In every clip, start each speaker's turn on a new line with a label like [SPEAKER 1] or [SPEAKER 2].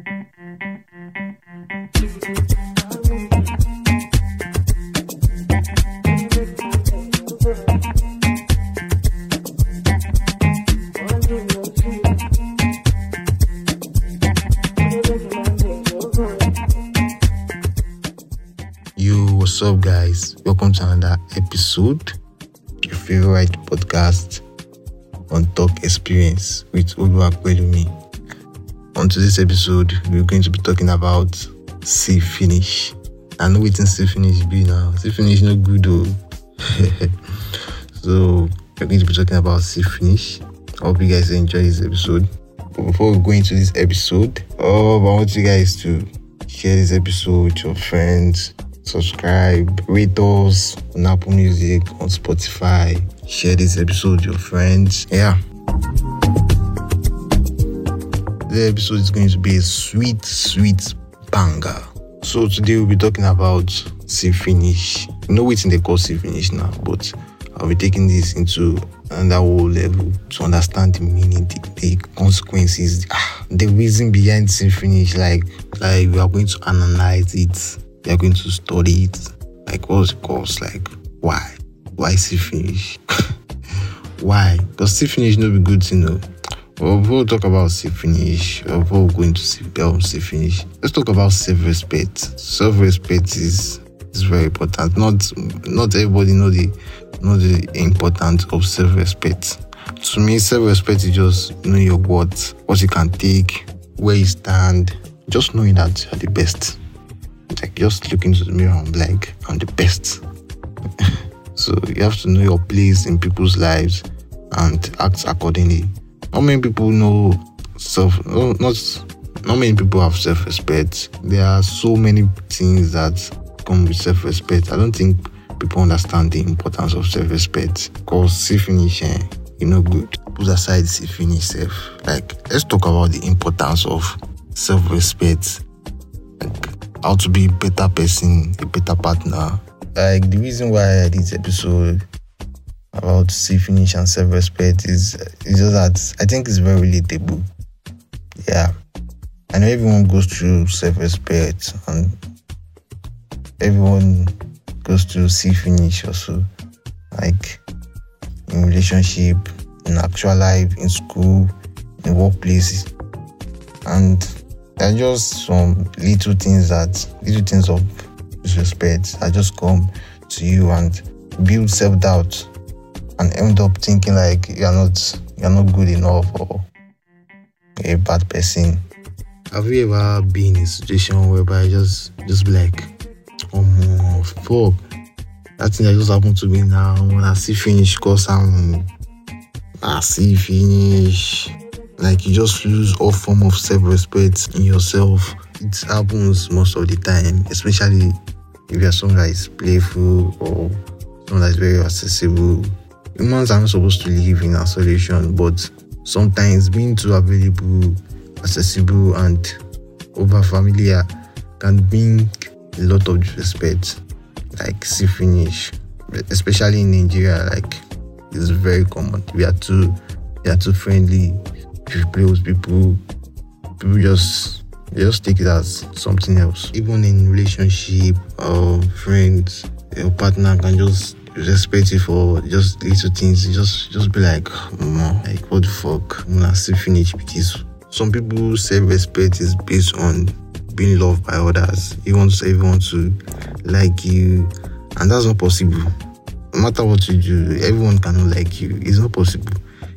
[SPEAKER 1] Yo, what's up, guys? Welcome to another episode, your favorite podcast on Talk Experience with Oluwapelumi. On today's episode, we're going to be talking about see finish. I know waiting see finish be now. See finish no good though. so we're going to be talking about see finish. I hope you guys enjoy this episode. But before we go into this episode, oh, I want you guys to share this episode with your friends, subscribe, rate us on Apple Music, on Spotify. Share this episode with your friends. Yeah. The episode is going to be a sweet, sweet banger. So today we'll be talking about see finish. You know what's in the call see finish now, but I'll be taking this into another whole level to understand the meaning, the, the consequences, ah, the reason behind see finish. Like, like we are going to analyze it. We are going to study it. Like, what's the cause? Like, why? Why see finish? why? Because see finish no be good to know. Well, talk about see finish. Or we'll go into sea, um, see finish. Let's talk about self-respect. Self-respect is is very important. Not not everybody know the know the importance of self-respect. To me, self-respect is just knowing your worth, what you can take, where you stand, just knowing that you're the best. Like just look into the mirror and like, I'm the best. so you have to know your place in people's lives and act accordingly. Not many people know self not not many people have self-respect. There are so many things that come with self-respect. I don't think people understand the importance of self-respect. Cause see finish, eh, you know good. Put aside see finish self. Like let's talk about the importance of self-respect. Like how to be a better person, a better partner. Like the reason why this episode about see finish and self-respect is is just that I think it's very relatable. Yeah. I know everyone goes through self-respect and everyone goes through see finish also. Like in relationship, in actual life, in school, in workplaces. And there are just some little things that little things of disrespect that just come to you and build self-doubt and end up thinking like you're not you're not good enough or a bad person. Have you ever been in a situation whereby just just be like, oh fuck. That thing that just happened to me now when I see finish cause I'm I see finish. Like you just lose all form of self-respect in yourself. It happens most of the time, especially if you're someone that is playful or someone that is very accessible humans are not supposed to live in isolation, but sometimes being too available, accessible, and over familiar can bring a lot of disrespect, like see finish, especially in Nigeria. Like it's very common. We are too, we are too friendly. If you play with people, people just they just take it as something else. Even in relationship or friends, your partner can just respect you for just little things. Just just be like, Mama, like what the fuck? I'm still finish this. Some people self-respect is based on being loved by others. You want everyone to like you, and that's not possible. No matter what you do, everyone cannot like you. It's not possible.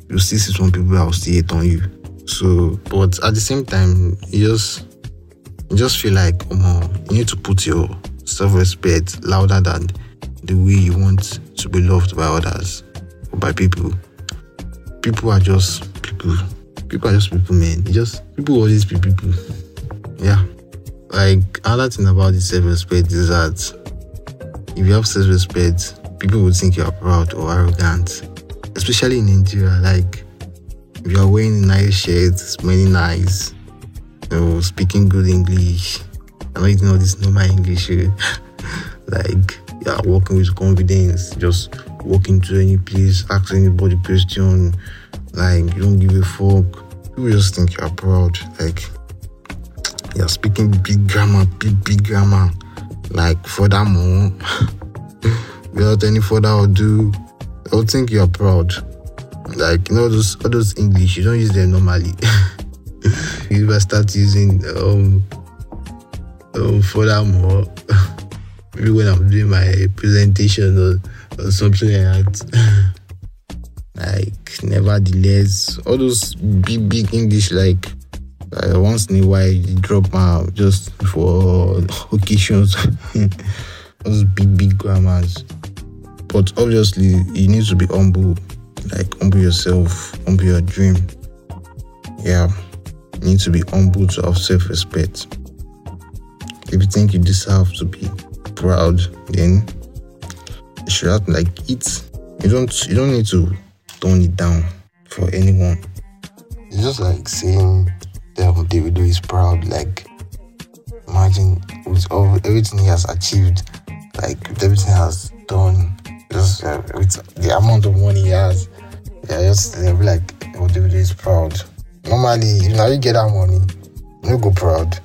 [SPEAKER 1] You still see some people that will still hate on you. So, but at the same time, you just you just feel like, um, you need to put your self-respect louder than the way you want to be loved by others or by people. People are just people. People are just people, man. You just people always be people. Yeah. Like another thing about this self-respect is that if you have self-respect, people will think you are proud or arrogant. Especially in Nigeria, like if you are wearing nice shirts, smelling nice, you know, speaking good English. I know you know this normal English. like yeah, walking with confidence, just walking to any place, ask anybody question, like you don't give a fuck. People just think you're proud. Like you're speaking big grammar, big, big grammar, like furthermore, without any further ado, they'll think you're proud. Like, you know, those, all those English, you don't use them normally. you ever start using um, um furthermore, when I'm doing my presentation or, or something like that. like, nevertheless, all those big, big English, like, uh, once in a while you drop out just for occasions. Those big big grammars. But obviously you need to be humble. Like humble yourself. Humble your dream. Yeah. You need to be humble to have self-respect. If you think you deserve to be proud then you should act like it you don't you don't need to tone it down for anyone it's just like saying um, Davido is proud. Like, imagine with all everything he has achieved, like everything he has done, just uh, with the amount of money he has, yeah, just be like, oh, is proud. Normally, if now you get that money, you go proud.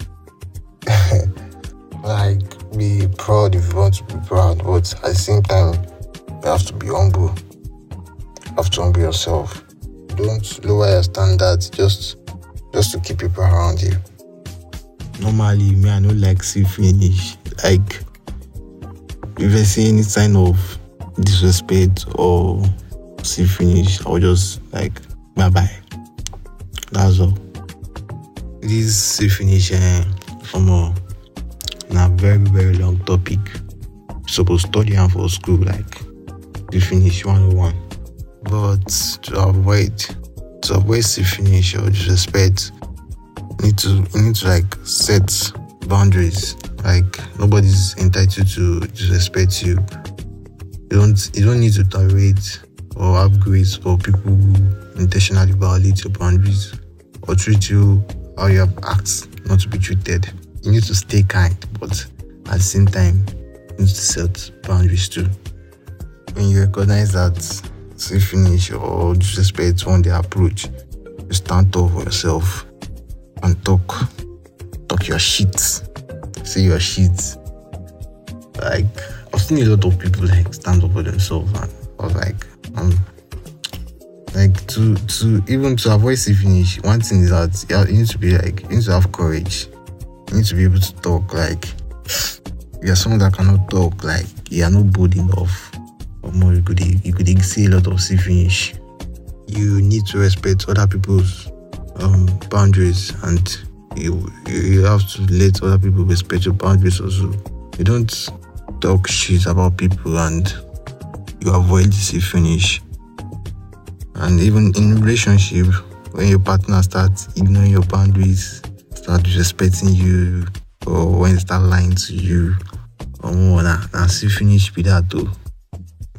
[SPEAKER 1] like, be proud if you want to be proud, but at the same time, you have to be humble. You have to humble yourself. Don't lower your standards. Just just to keep people around you. Normally, me, I don't like see finish. Like, if I see any sign of disrespect or see finish, I'll just like, bye bye. That's all. This see finish, eh, from a, a very, very long topic. Supposed to study and for school, like, to finish 101. But to avoid to avoid finish or disrespect, you need to you need to like set boundaries. Like nobody's entitled to disrespect you. You don't you don't need to tolerate or upgrade for people who intentionally violate your boundaries or treat you how you have asked not to be treated. You need to stay kind, but at the same time, you need to set boundaries too. When you recognize that say finish or disrespect when they approach, you stand up for yourself and talk. Talk your shit. Say your shit. Like I've seen a lot of people like stand up for themselves and was like, um like to to even to avoid say finish, one thing is that you need to be like you need to have courage. You need to be able to talk like you're someone that cannot talk, like you are not bold enough Or more you could you could see a lot of finish. You need to respect other people's um, boundaries and you you have to let other people respect your boundaries also. You don't talk shit about people and you avoid the finish. And even in relationship, when your partner starts ignoring your boundaries, start disrespecting you, or when they start lying to you, or more, nah, see finish with that too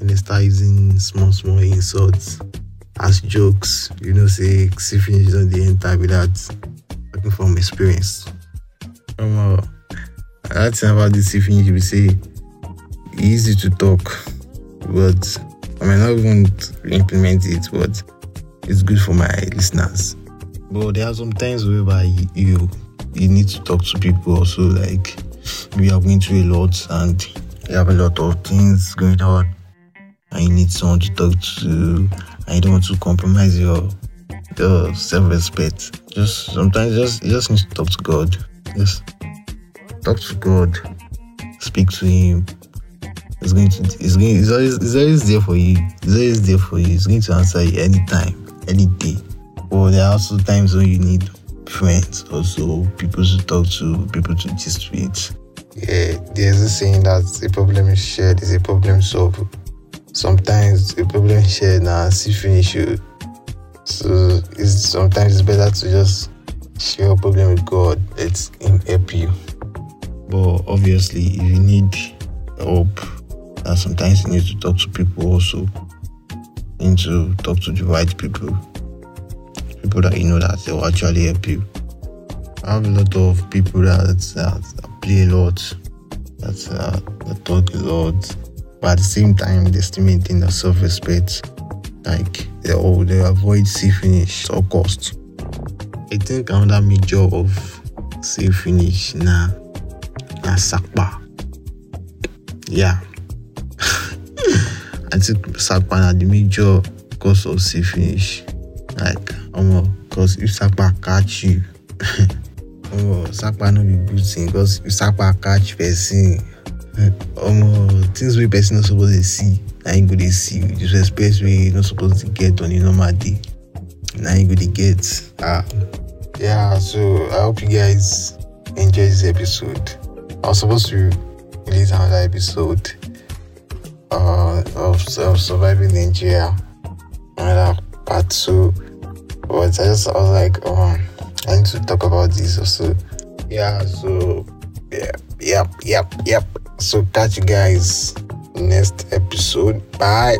[SPEAKER 1] when they start using small, small insults as jokes, you know, say, see finish on the entire without talking from experience. Um, uh, I thing about this see finish, we say, easy to talk, but I might not even implement it, but it's good for my listeners. But there are some times whereby you you need to talk to people also like we are going through a lot and you have a lot of things going on. And you need someone to talk to. You don't want to compromise your your self-respect. Just sometimes just you just need to talk to god. Just talk to god. Speak to him. It's going to it's going it's always it's always there for you. It's always there for you. It's going to answer you anytime any day. But there are also times when you need friends also people to talk to people to gist with yeah there's a saying that a problem is shared is a problem solved sometimes the problem shared now see finish you. So it's sometimes it's better to just share your problem with God. Let Him help you. But obviously, if you need help, and sometimes you need to talk to people also. You need to talk to the right people, people that you know that they will actually help you. I have a lot of people that, that play a lot, that, uh, that talk a lot, but at the same time they still maintain their self-respect like they all they avoid see finish at all cost i think another major of see finish na na sakpa. Yeah. I think sakpa na the major cause of see finish. Like um, cause if sakpa catch you, oh sakpa no be good thing because if sakpa catch person, um, things wey person no suppose dey see na him go dey see. Disrespect wey you no suppose dey get on a normal day na him go dey get. Ah yeah so i hope you guys enjoy this episode. I was supposed to release another episode uh, of, of surviving nigeria another part two but i just i was like oh i need to talk about this. Also yeah so yeah yep yep yep. So catch you guys next episode. Bye